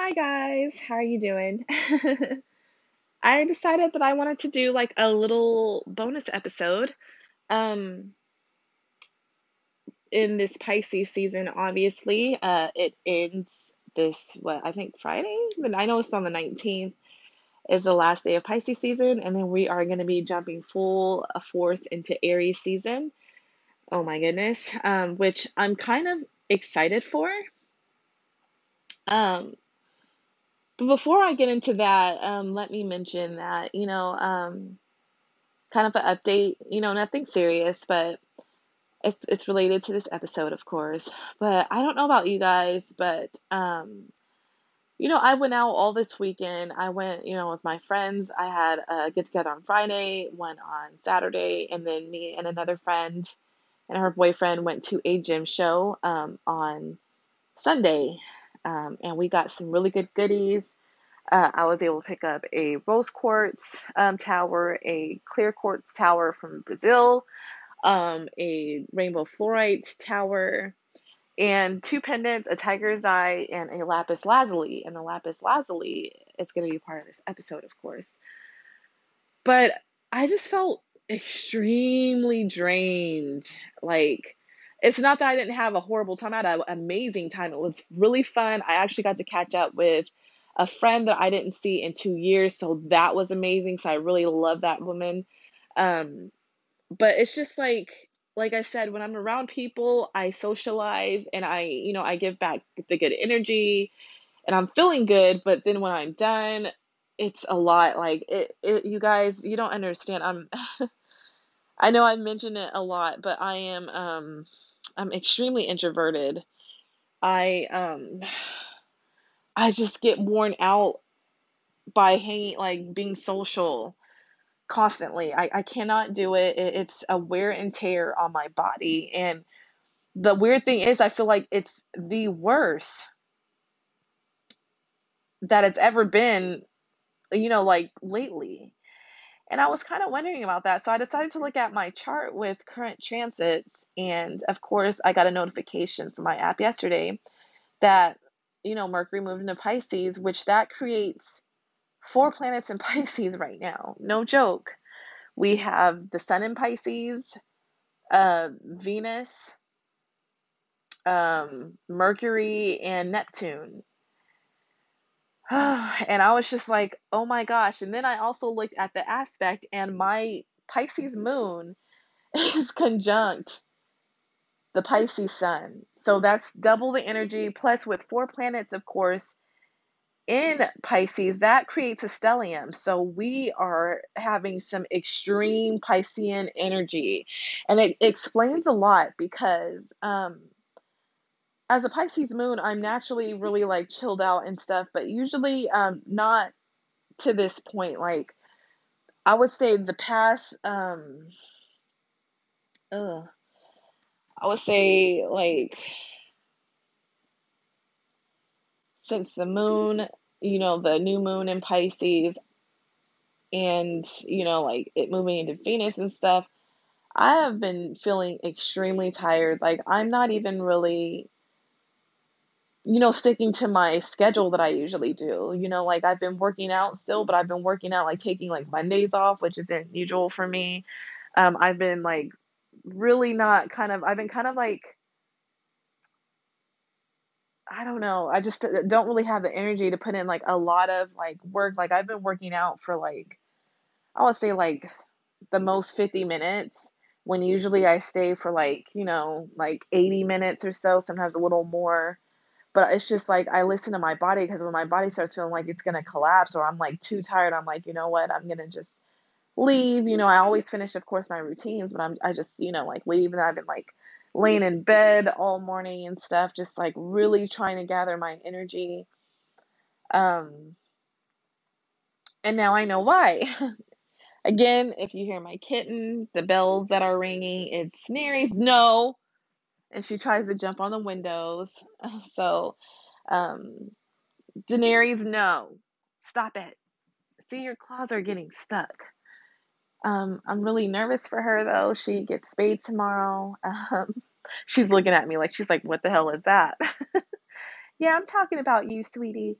Hi guys, how are you doing? I decided that I wanted to do like a little bonus episode um in this Pisces season obviously. Uh it ends this what I think Friday, but I know it's on the 19th is the last day of Pisces season and then we are going to be jumping full force into Aries season. Oh my goodness. Um which I'm kind of excited for. Um But before I get into that, um, let me mention that, you know, um, kind of an update, you know, nothing serious, but it's it's related to this episode, of course. But I don't know about you guys, but um, you know, I went out all this weekend. I went, you know, with my friends. I had a get together on Friday, one on Saturday, and then me and another friend and her boyfriend went to a gem show um, on Sunday. Um, and we got some really good goodies. Uh, I was able to pick up a rose quartz um, tower, a clear quartz tower from Brazil, um, a rainbow fluorite tower, and two pendants, a tiger's eye, and a lapis lazuli. And the lapis lazuli is going to be part of this episode, of course. But I just felt extremely drained. Like, it's not that I didn't have a horrible time. I had an amazing time. It was really fun. I actually got to catch up with a friend that I didn't see in two years, so that was amazing. So I really love that woman. Um, but it's just like like I said, when I'm around people, I socialize and I, you know, I give back the good energy and I'm feeling good, but then when I'm done, it's a lot. Like it, it you guys, you don't understand. I'm I know I mention it a lot, but I am um I'm extremely introverted. I um I just get worn out by hanging like being social constantly. I, I cannot do it. it. It's a wear and tear on my body. And the weird thing is I feel like it's the worst that it's ever been, you know, like lately. And I was kind of wondering about that. So I decided to look at my chart with current transits. And of course, I got a notification from my app yesterday that, you know, Mercury moved into Pisces, which that creates four planets in Pisces right now. No joke. We have the Sun in Pisces, uh, Venus, um, Mercury, and Neptune. and I was just like, oh my gosh. And then I also looked at the aspect, and my Pisces moon is conjunct the Pisces sun. So that's double the energy, plus with four planets, of course, in Pisces, that creates a stellium. So we are having some extreme Piscean energy. And it explains a lot because um, as a Pisces moon, I'm naturally really like chilled out and stuff, but usually um, not to this point. Like, I would say the past, um, ugh, I would say like since the moon, you know, the new moon in Pisces and, you know, like it moving into Venus and stuff, I have been feeling extremely tired. Like, I'm not even really, you know, sticking to my schedule that I usually do. You know, like I've been working out still, but I've been working out like taking like Mondays off, which isn't usual for me. Um, I've been like really not kind of, I've been kind of like, I don't know. I just uh, don't really have the energy to put in like a lot of like work. Like I've been working out for like I would say like the most 50 minutes when usually I stay for like, you know, like 80 minutes or so, sometimes a little more. But it's just like I listen to my body because when my body starts feeling like it's gonna collapse or I'm like too tired, I'm like, you know what, I'm gonna just leave. You know, I always finish, of course, my routines, but I'm I just, you know, like leave and I've been like laying in bed all morning and stuff, just like really trying to gather my energy. Um, and now I know why. Again, if you hear my kitten, the bells that are ringing, it's Daenerys no, and she tries to jump on the windows. So, um, Daenerys, no, stop it. See, your claws are getting stuck. Um, I'm really nervous for her though. She gets spayed tomorrow. Um, she's looking at me like she's like, "What the hell is that?" yeah, I'm talking about you, sweetie.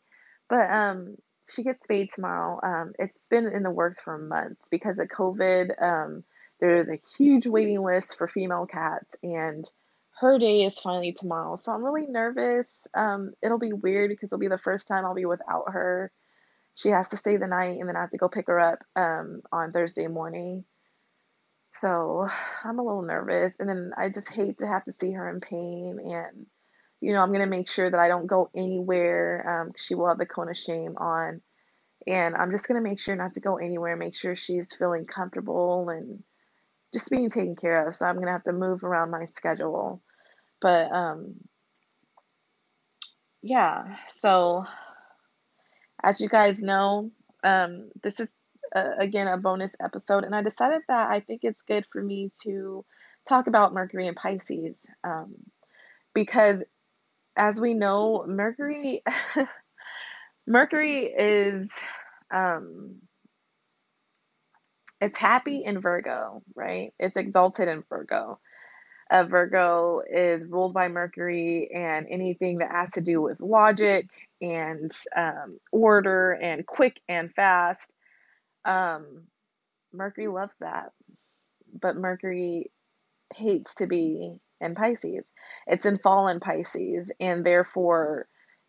But um, she gets spayed tomorrow. Um, it's been in the works for months because of COVID. Um, there is a huge waiting list for female cats, and her day is finally tomorrow. So I'm really nervous. Um, it'll be weird because it'll be the first time I'll be without her. She has to stay the night, and then I have to go pick her up um, on Thursday morning. So I'm a little nervous, and then I just hate to have to see her in pain and you know, I'm going to make sure that I don't go anywhere. Um, she will have the cone of shame on. And I'm just going to make sure not to go anywhere, make sure she's feeling comfortable and just being taken care of. So I'm going to have to move around my schedule. But um, yeah, so as you guys know, um, this is uh, again a bonus episode, and I decided that I think it's good for me to talk about Mercury and Pisces um, because as we know, Mercury Mercury is um it's happy in Virgo, right? It's exalted in Virgo. Uh, Virgo is ruled by Mercury, and anything that has to do with logic and um, order and quick and fast, um, Mercury loves that. But Mercury hates to be in Pisces. It's in fallen Pisces, and therefore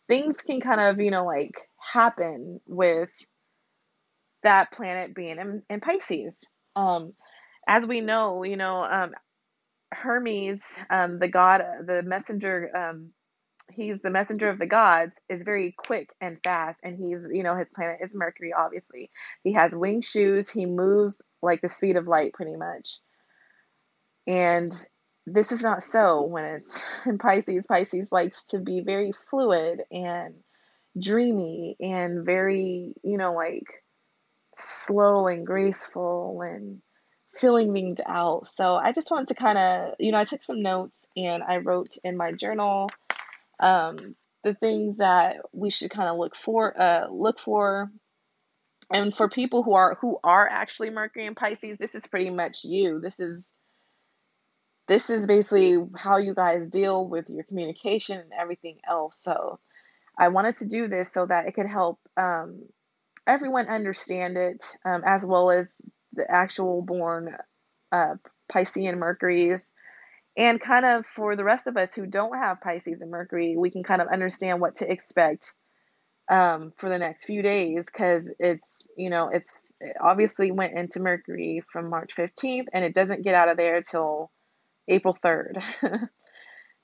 things can kind of, you know, like happen with that planet being in, in Pisces. Um, as we know, you know, um, Hermes, um, the god, the messenger, um, he's the messenger of the gods, is very quick and fast, and he's, you know, his planet is Mercury, obviously. He has wing shoes, he moves like the speed of light, pretty much. And this is not so when it's in Pisces. Pisces likes to be very fluid and dreamy and very, you know, like slow and graceful and filling things out. So I just wanted to kind of, you know, I took some notes and I wrote in my journal um, the things that we should kind of look for, uh, look for. And for people who are who are actually Mercury and Pisces, this is pretty much you. This is this is basically how you guys deal with your communication and everything else. So I wanted to do this so that it could help um, everyone understand it, um, as well as the actual born uh, Piscean Mercury's. And kind of for the rest of us who don't have Pisces and Mercury, we can kind of understand what to expect um, for the next few days because it's, you know, it's it obviously went into Mercury from March 15th and it doesn't get out of there till April 3rd.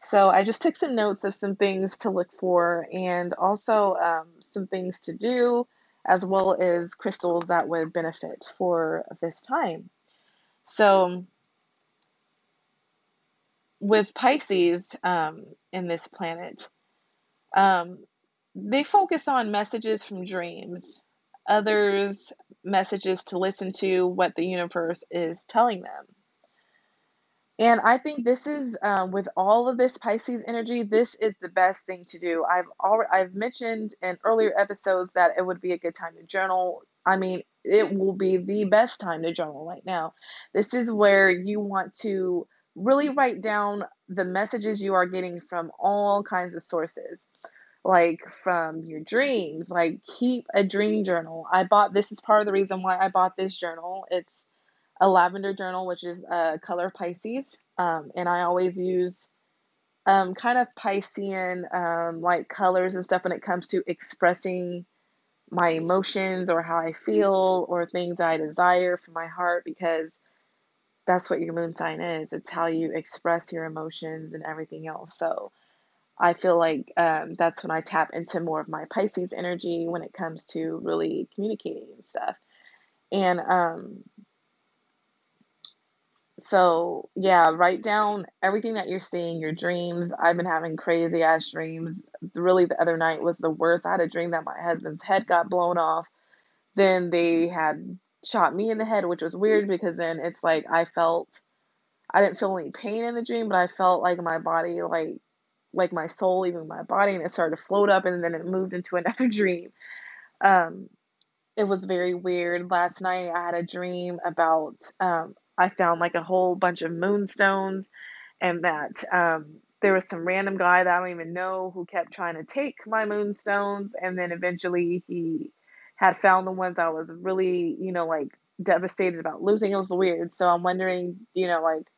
so I just took some notes of some things to look for and also um, some things to do, as well as crystals that would benefit for this time. So with Pisces um, in this planet, um, they focus on messages from dreams, others messages to listen to what the universe is telling them. And I think this is um, with all of this Pisces energy, this is the best thing to do. I've already I've mentioned in earlier episodes that it would be a good time to journal. I mean, it will be the best time to journal right now. This is where you want to really write down the messages you are getting from all kinds of sources. Like from your dreams, like keep a dream journal. I bought this is part of the reason why I bought this journal. It's a lavender journal, which is a color Pisces. Um, and I always use um, kind of Piscean um, like colors and stuff when it comes to expressing my emotions or how I feel or things I desire from my heart because that's what your moon sign is. It's how you express your emotions and everything else. So I feel like um, that's when I tap into more of my Pisces energy when it comes to really communicating and stuff. And um, so yeah, write down everything that you're seeing, your dreams. I've been having crazy ass dreams. Really, the other night was the worst. I had a dream that my husband's head got blown off. Then they had shot me in the head, which was weird because then it's like I felt I didn't feel any pain in the dream, but I felt like my body, like like my soul leaving my body, and it started to float up, and then it moved into another dream. Um, it was very weird. Last night I had a dream about um, I found like a whole bunch of moonstones and that um, there was some random guy that I don't even know who kept trying to take my moonstones, and then eventually he had found the ones I was really, you know, like devastated about losing. It was weird. So I'm wondering, you know, like,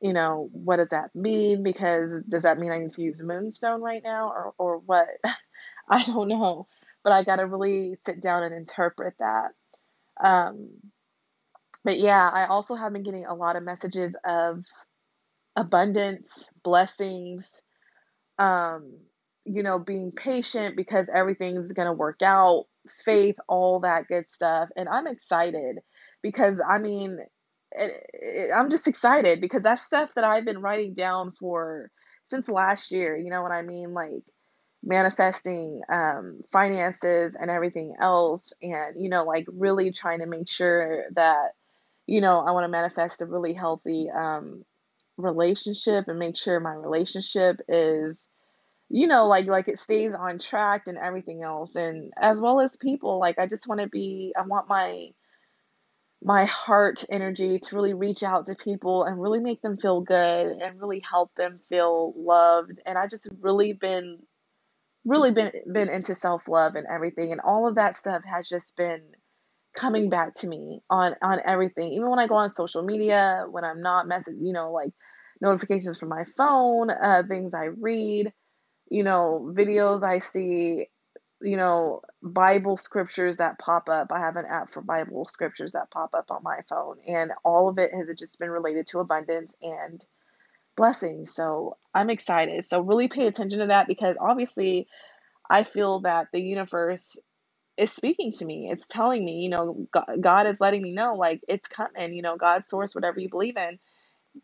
you know, what does that mean? Because does that mean I need to use moonstone right now, or or what? I don't know. But I got to really sit down and interpret that. Um, but yeah, I also have been getting a lot of messages of abundance, blessings, um, you know, being patient because everything's going to work out, faith, all that good stuff. And I'm excited because I mean, it, it, I'm just excited because that's stuff that I've been writing down for since last year. You know what I mean? Like manifesting um, finances and everything else, and you know, like really trying to make sure that you know I want to manifest a really healthy um, relationship and make sure my relationship is you know like like it stays on track and everything else. And as well as people like I just want to be I want my my heart energy to really reach out to people and really make them feel good and really help them feel loved. And I just really been really been been into self-love and everything. And all of that stuff has just been coming back to me on on everything. Even when I go on social media, when I'm not messing, you know, like notifications from my phone, uh, things I read, you know, videos I see, you know, Bible scriptures that pop up. I have an app for Bible scriptures that pop up on my phone, and all of it has just been related to abundance and blessings. So I'm excited. So really pay attention to that because obviously I feel that the universe is speaking to me. It's telling me, you know, God, is letting me know, like, it's coming, you know, God's source, whatever you believe in,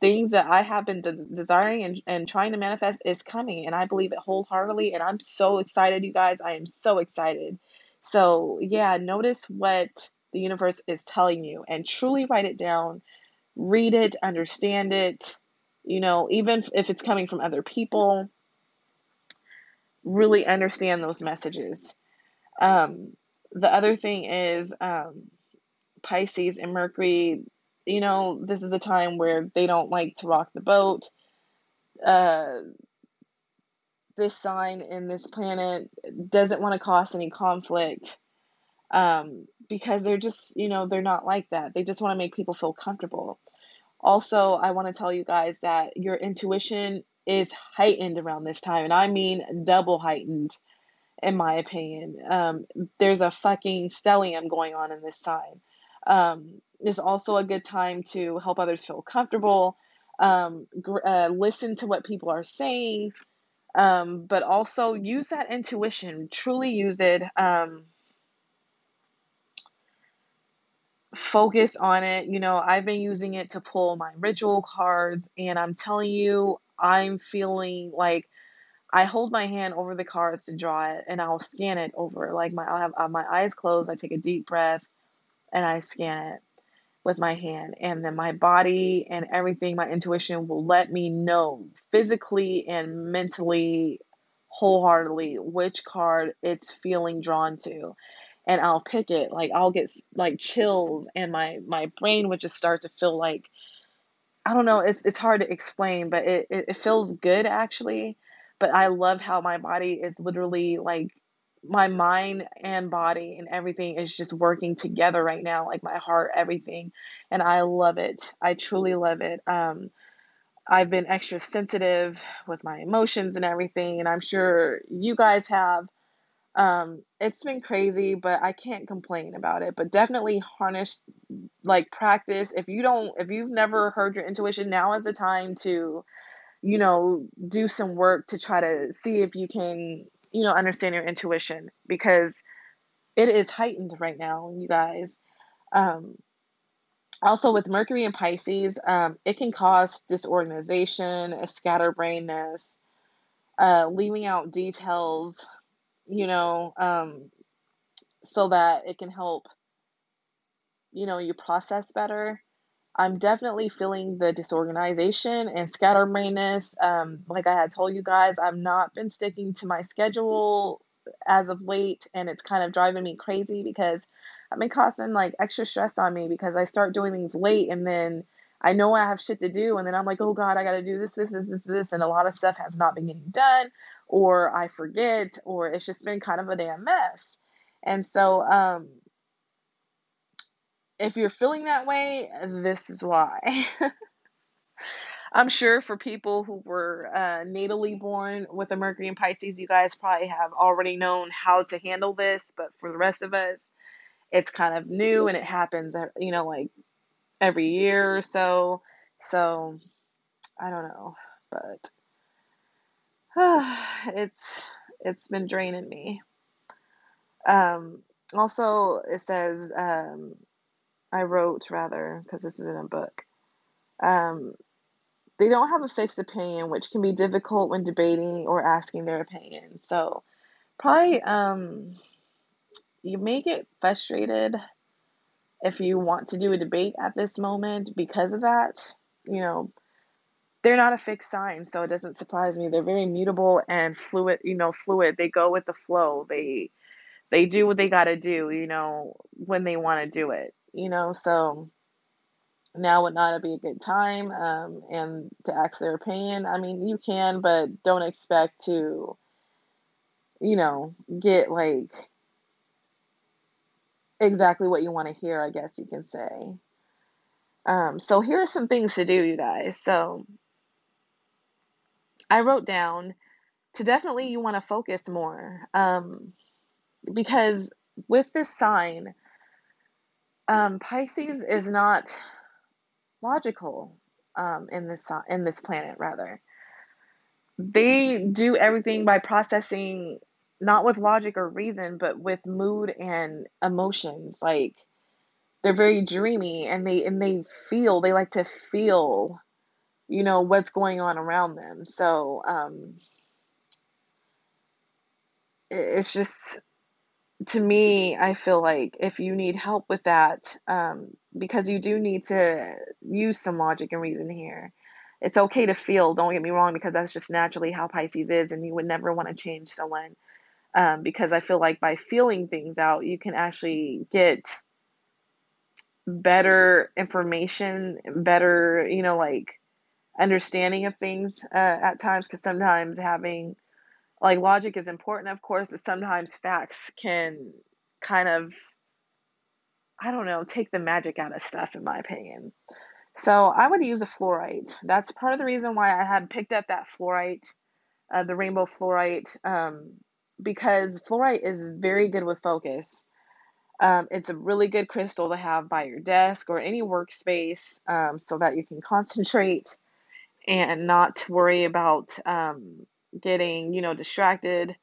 things that I have been de- desiring and, and trying to manifest is coming. And I believe it wholeheartedly. And I'm so excited, you guys. I am so excited. So, yeah, notice what the universe is telling you and truly write it down, read it, understand it, you know, even if it's coming from other people, really understand those messages. Um, the other thing is um, Pisces and Mercury. You know, this is a time where they don't like to rock the boat. Uh, this sign in this planet doesn't want to cause any conflict um, because they're just, you know, they're not like that. They just want to make people feel comfortable. Also, I want to tell you guys that your intuition is heightened around this time, and I mean double heightened in my opinion. Um, there's a fucking stellium going on in this sign. Um, it's also a good time to help others feel comfortable, um, gr- uh, listen to what people are saying, um, but also use that intuition, truly use it. Um, focus on it. You know, I've been using it to pull my ritual cards, and I'm telling you, I'm feeling like I hold my hand over the cards to draw it, and I'll scan it over. Like my, I'll have, have my eyes closed. I take a deep breath, and I scan it with my hand, and then my body and everything, my intuition will let me know physically and mentally, wholeheartedly which card it's feeling drawn to, and I'll pick it. Like I'll get like chills, and my my brain would just start to feel like I don't know. It's it's hard to explain, but it, it, it feels good actually but I love how my body is literally like my mind and body and everything is just working together right now, like my heart, everything. And I love it. I truly love it. Um, I've been extra sensitive with my emotions and everything, and I'm sure you guys have. Um, it's been crazy, but I can't complain about it. But definitely harness, like practice. If you don't, if you've never heard your intuition, now is the time to you know, do some work to try to see if you can, you know, understand your intuition because it is heightened right now, you guys. Um, also, with Mercury and Pisces, um, it can cause disorganization, a scatterbrainness, uh, leaving out details, you know, um, so that it can help, you know, you process better. I'm definitely feeling the disorganization and scatterbrainness. Um, like I had told you guys, I've not been sticking to my schedule as of late, and it's kind of driving me crazy because I've been causing like extra stress on me because I start doing things late and then I know I have shit to do, and then I'm like, oh God, I got to do this, this, this, this, this, and a lot of stuff has not been getting done, or I forget, or it's just been kind of a damn mess. And so, um, if you're feeling that way, this is why. I'm sure for people who were uh, natally born with a Mercury in Pisces, you guys probably have already known how to handle this. But for the rest of us, it's kind of new and it happens, uh, you know, like every year or so. So I don't know, but uh, it's it's been draining me. Um, also, it says um, I wrote rather because this is in a book. Um, they don't have a fixed opinion, which can be difficult when debating or asking their opinion. So, probably um, you may get frustrated if you want to do a debate at this moment because of that. You know, they're not a fixed sign, so it doesn't surprise me. They're very mutable and fluid. You know, fluid. They go with the flow. They they do what they got to do. You know, when they want to do it. You know, so now would not be a good time um, and to ask their opinion. I mean, you can, but don't expect to, you know, get like exactly what you want to hear, I guess you can say. Um, so here are some things to do, you guys. So I wrote down to definitely you want to focus more um, because with this sign, um, Pisces is not logical um, in this in this planet rather. They do everything by processing not with logic or reason but with mood and emotions. Like they're very dreamy and they and they feel they like to feel you know what's going on around them. So um it's just to me, I feel like if you need help with that, um, because you do need to use some logic and reason here. It's okay to feel, don't get me wrong, because that's just naturally how Pisces is, and you would never want to change someone. Um, because I feel like by feeling things out, you can actually get better information, better, you know, like understanding of things uh, at times, because sometimes having like logic is important, of course, but sometimes facts can kind of, I don't know, take the magic out of stuff, in my opinion. So I would use a fluorite. That's part of the reason why I had picked up that fluorite, uh, the rainbow fluorite, um, because fluorite is very good with focus. Um, it's a really good crystal to have by your desk or any workspace um, so that you can concentrate and not worry about um, getting, you know, distracted,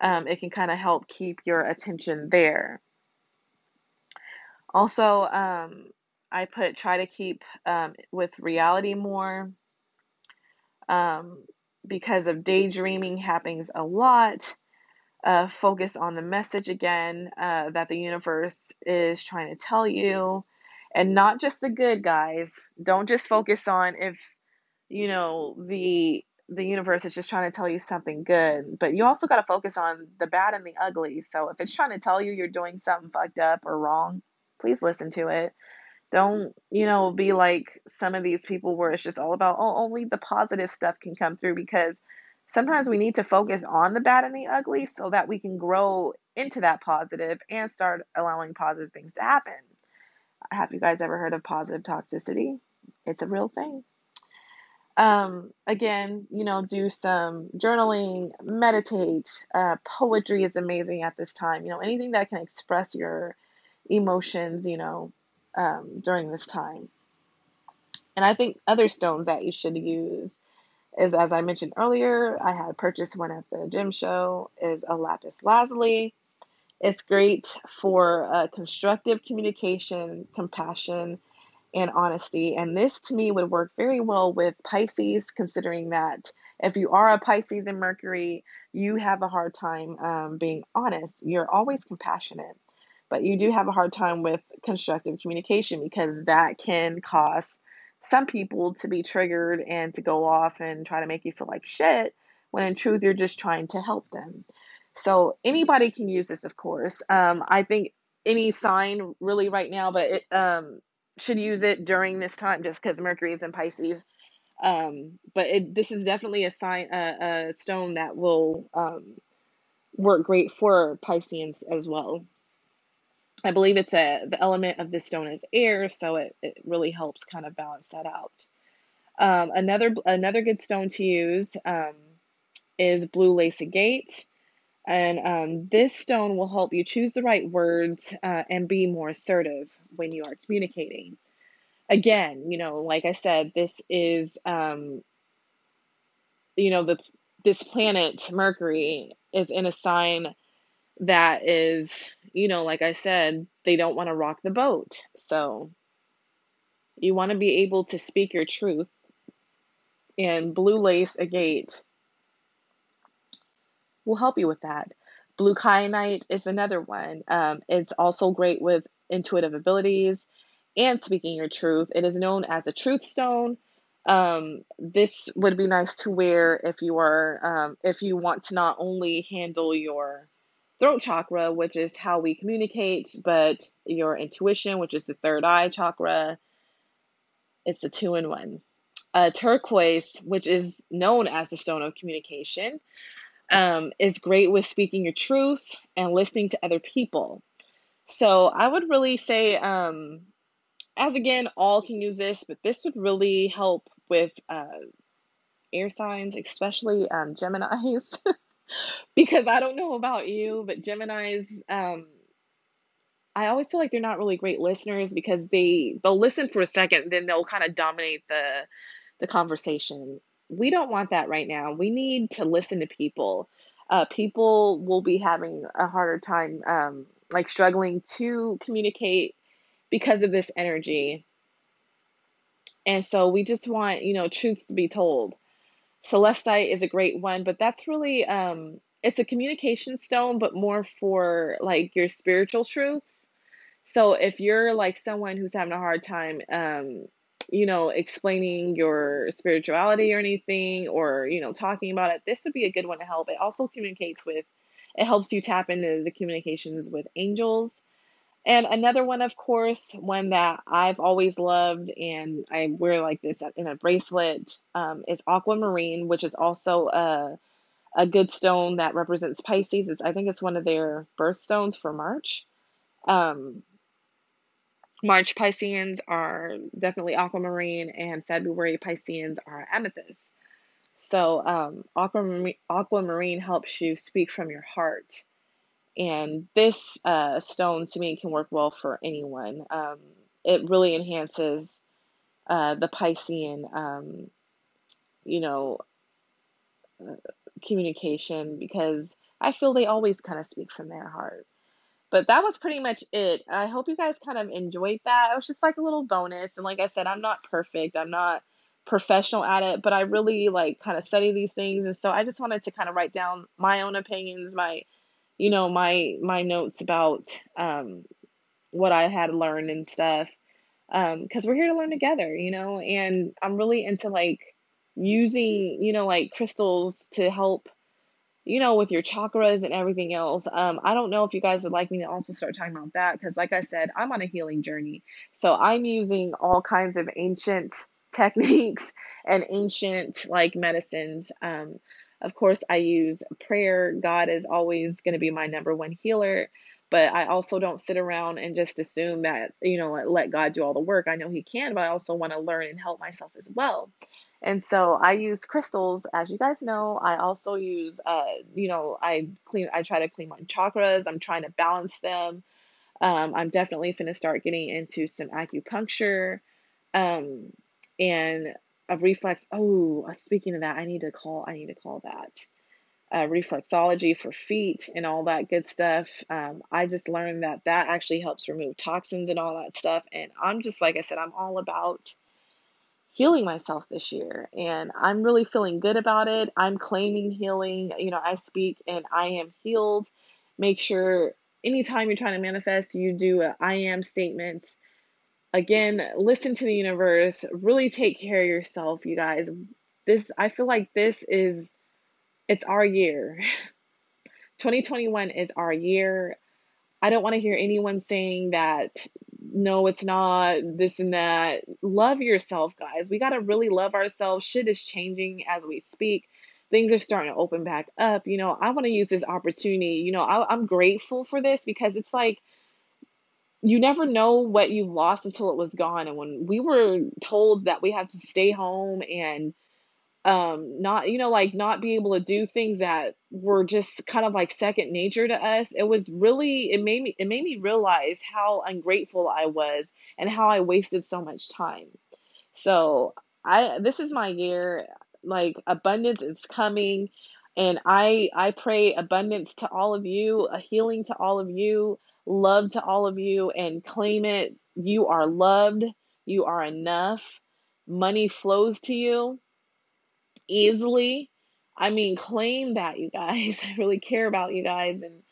um, it can kind of help keep your attention there. Also, um, I put try to keep um, with reality more um, because of daydreaming happens a lot. Uh, focus on the message again uh, that the universe is trying to tell you, and not just the good, guys. Don't just focus on if you know the the universe is just trying to tell you something good, but you also got to focus on the bad and the ugly. So if it's trying to tell you you're doing something fucked up or wrong, please listen to it. Don't, you know, be like some of these people where it's just all about, oh, only the positive stuff can come through because sometimes we need to focus on the bad and the ugly so that we can grow into that positive and start allowing positive things to happen. Have you guys ever heard of positive toxicity? It's a real thing. Um, again, you know, do some journaling, meditate. Uh, poetry is amazing at this time. You know, anything that can express your emotions, you know, um, during this time. And I think other stones that you should use is, as I mentioned earlier, I had purchased one at the gem show, is a lapis lazuli. It's great for uh, constructive communication, compassion, and honesty. And this to me would work very well with Pisces, considering that if you are a Pisces in Mercury, you have a hard time um, being honest. You're always compassionate, but you do have a hard time with constructive communication because that can cause some people to be triggered and to go off and try to make you feel like shit when in truth you're just trying to help them. So anybody can use this, of course. Um, I think any sign really right now, but it, um, should use it during this time just because Mercury is in Pisces. Um, but it, this is definitely a sign, a, a stone that will um, work great for Pisceans as well. I believe it's a the element of this stone is air, so it, it really helps kind of balance that out. Um, another another good stone to use um, is blue lace agate. And um, this stone will help you choose the right words uh, and be more assertive when you are communicating. Again, you know, like I said, this is, um, you know, the this planet Mercury is in a sign that is, you know, like I said, they don't want to rock the boat. So you want to be able to speak your truth. And blue lace agate will help you with that. Blue kyanite is another one. Um, it's also great with intuitive abilities and speaking your truth. It is known as a truth stone. Um, this would be nice to wear if you are um, if you want to not only handle your throat chakra, which is how we communicate, but your intuition, which is the third eye chakra. It's a two in one. Uh, turquoise, which is known as the stone of communication, um, is great with speaking your truth and listening to other people. So I would really say, um, as again, all can use this, but this would really help with uh, air signs, especially um, Geminis. because I don't know about you, but Geminis, um, I always feel like they're not really great listeners because they they'll listen for a second, then they'll kind of dominate the the conversation we don't want that right now. We need to listen to people. Uh, people will be having a harder time, um, like struggling to communicate because of this energy. And so we just want, you know, truths to be told. Celestite is a great one, but that's really, um, it's a communication stone, but more for like your spiritual truths. So if you're like someone who's having a hard time, um, you know, explaining your spirituality or anything, or, you know, talking about it, this would be a good one to help. It also communicates with, it helps you tap into the communications with angels. And another one, of course, one that I've always loved and I wear like this in a bracelet um, is aquamarine, which is also a, a good stone that represents Pisces. It's, I think it's one of their birthstones for March. Um, March Pisceans are definitely aquamarine, and February Pisceans are amethyst. So, um, aquamarine, aquamarine helps you speak from your heart. And this uh, stone to me can work well for anyone. Um, it really enhances uh, the Piscean, um, you know, uh, communication because I feel they always kind of speak from their heart. But that was pretty much it. I hope you guys kind of enjoyed that. It was just like a little bonus. And like I said, I'm not perfect. I'm not professional at it, but I really like kind of study these things. And so I just wanted to kind of write down my own opinions, my you know, my my notes about um what I had learned and stuff. Um, because we're here to learn together, you know, and I'm really into like using, you know, like crystals to help you know, with your chakras and everything else. Um, I don't know if you guys would like me to also start talking about that because, like I said, I'm on a healing journey. So I'm using all kinds of ancient techniques and ancient like medicines. Um, of course, I use prayer. God is always going to be my number one healer. But I also don't sit around and just assume that, you know, let, let God do all the work. I know He can, but I also want to learn and help myself as well. And so I use crystals, as you guys know. I also use, uh, you know, I clean, I try to clean my chakras. I'm trying to balance them. Um, I'm definitely going to start getting into some acupuncture, um, and a reflex. Oh, uh, speaking of that, I need to call. I need to call that. Uh, reflexology for feet and all that good stuff. Um, I just learned that that actually helps remove toxins and all that stuff. And I'm just like I said, I'm all about healing myself this year and I'm really feeling good about it. I'm claiming healing. You know, I speak and I am healed. Make sure anytime you're trying to manifest, you do a I am statements. Again, listen to the universe. Really take care of yourself, you guys. This I feel like this is it's our year. 2021 is our year. I don't want to hear anyone saying that no, it's not, this and that. Love yourself, guys. We got to really love ourselves. Shit is changing as we speak. Things are starting to open back up. You know, I want to use this opportunity. You know, I, I'm grateful for this because it's like, you never know what you've lost until it was gone. And when we were told that we have to stay home and um not you know like not be able to do things that were just kind of like second nature to us it was really it made me it made me realize how ungrateful I was and how I wasted so much time. So I this is my year like abundance is coming and I I pray abundance to all of you a healing to all of you love to all of you and claim it. You are loved. You are enough. Money flows to you easily. I mean, claim that, you guys. I really care about you guys, and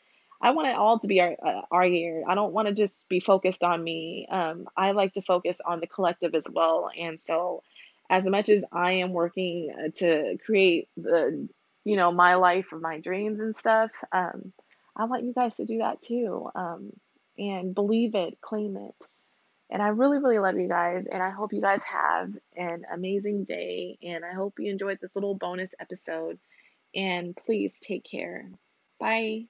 I want it all to be our our year. I don't want to just be focused on me. Um, I like to focus on the collective as well, and so as much as I am working uh, to create the you know my life of my dreams and stuff, um, I want you guys to do that too. Um, and believe it, claim it. And I really, really love you guys. And I hope you guys have an amazing day. And I hope you enjoyed this little bonus episode. And please take care. Bye.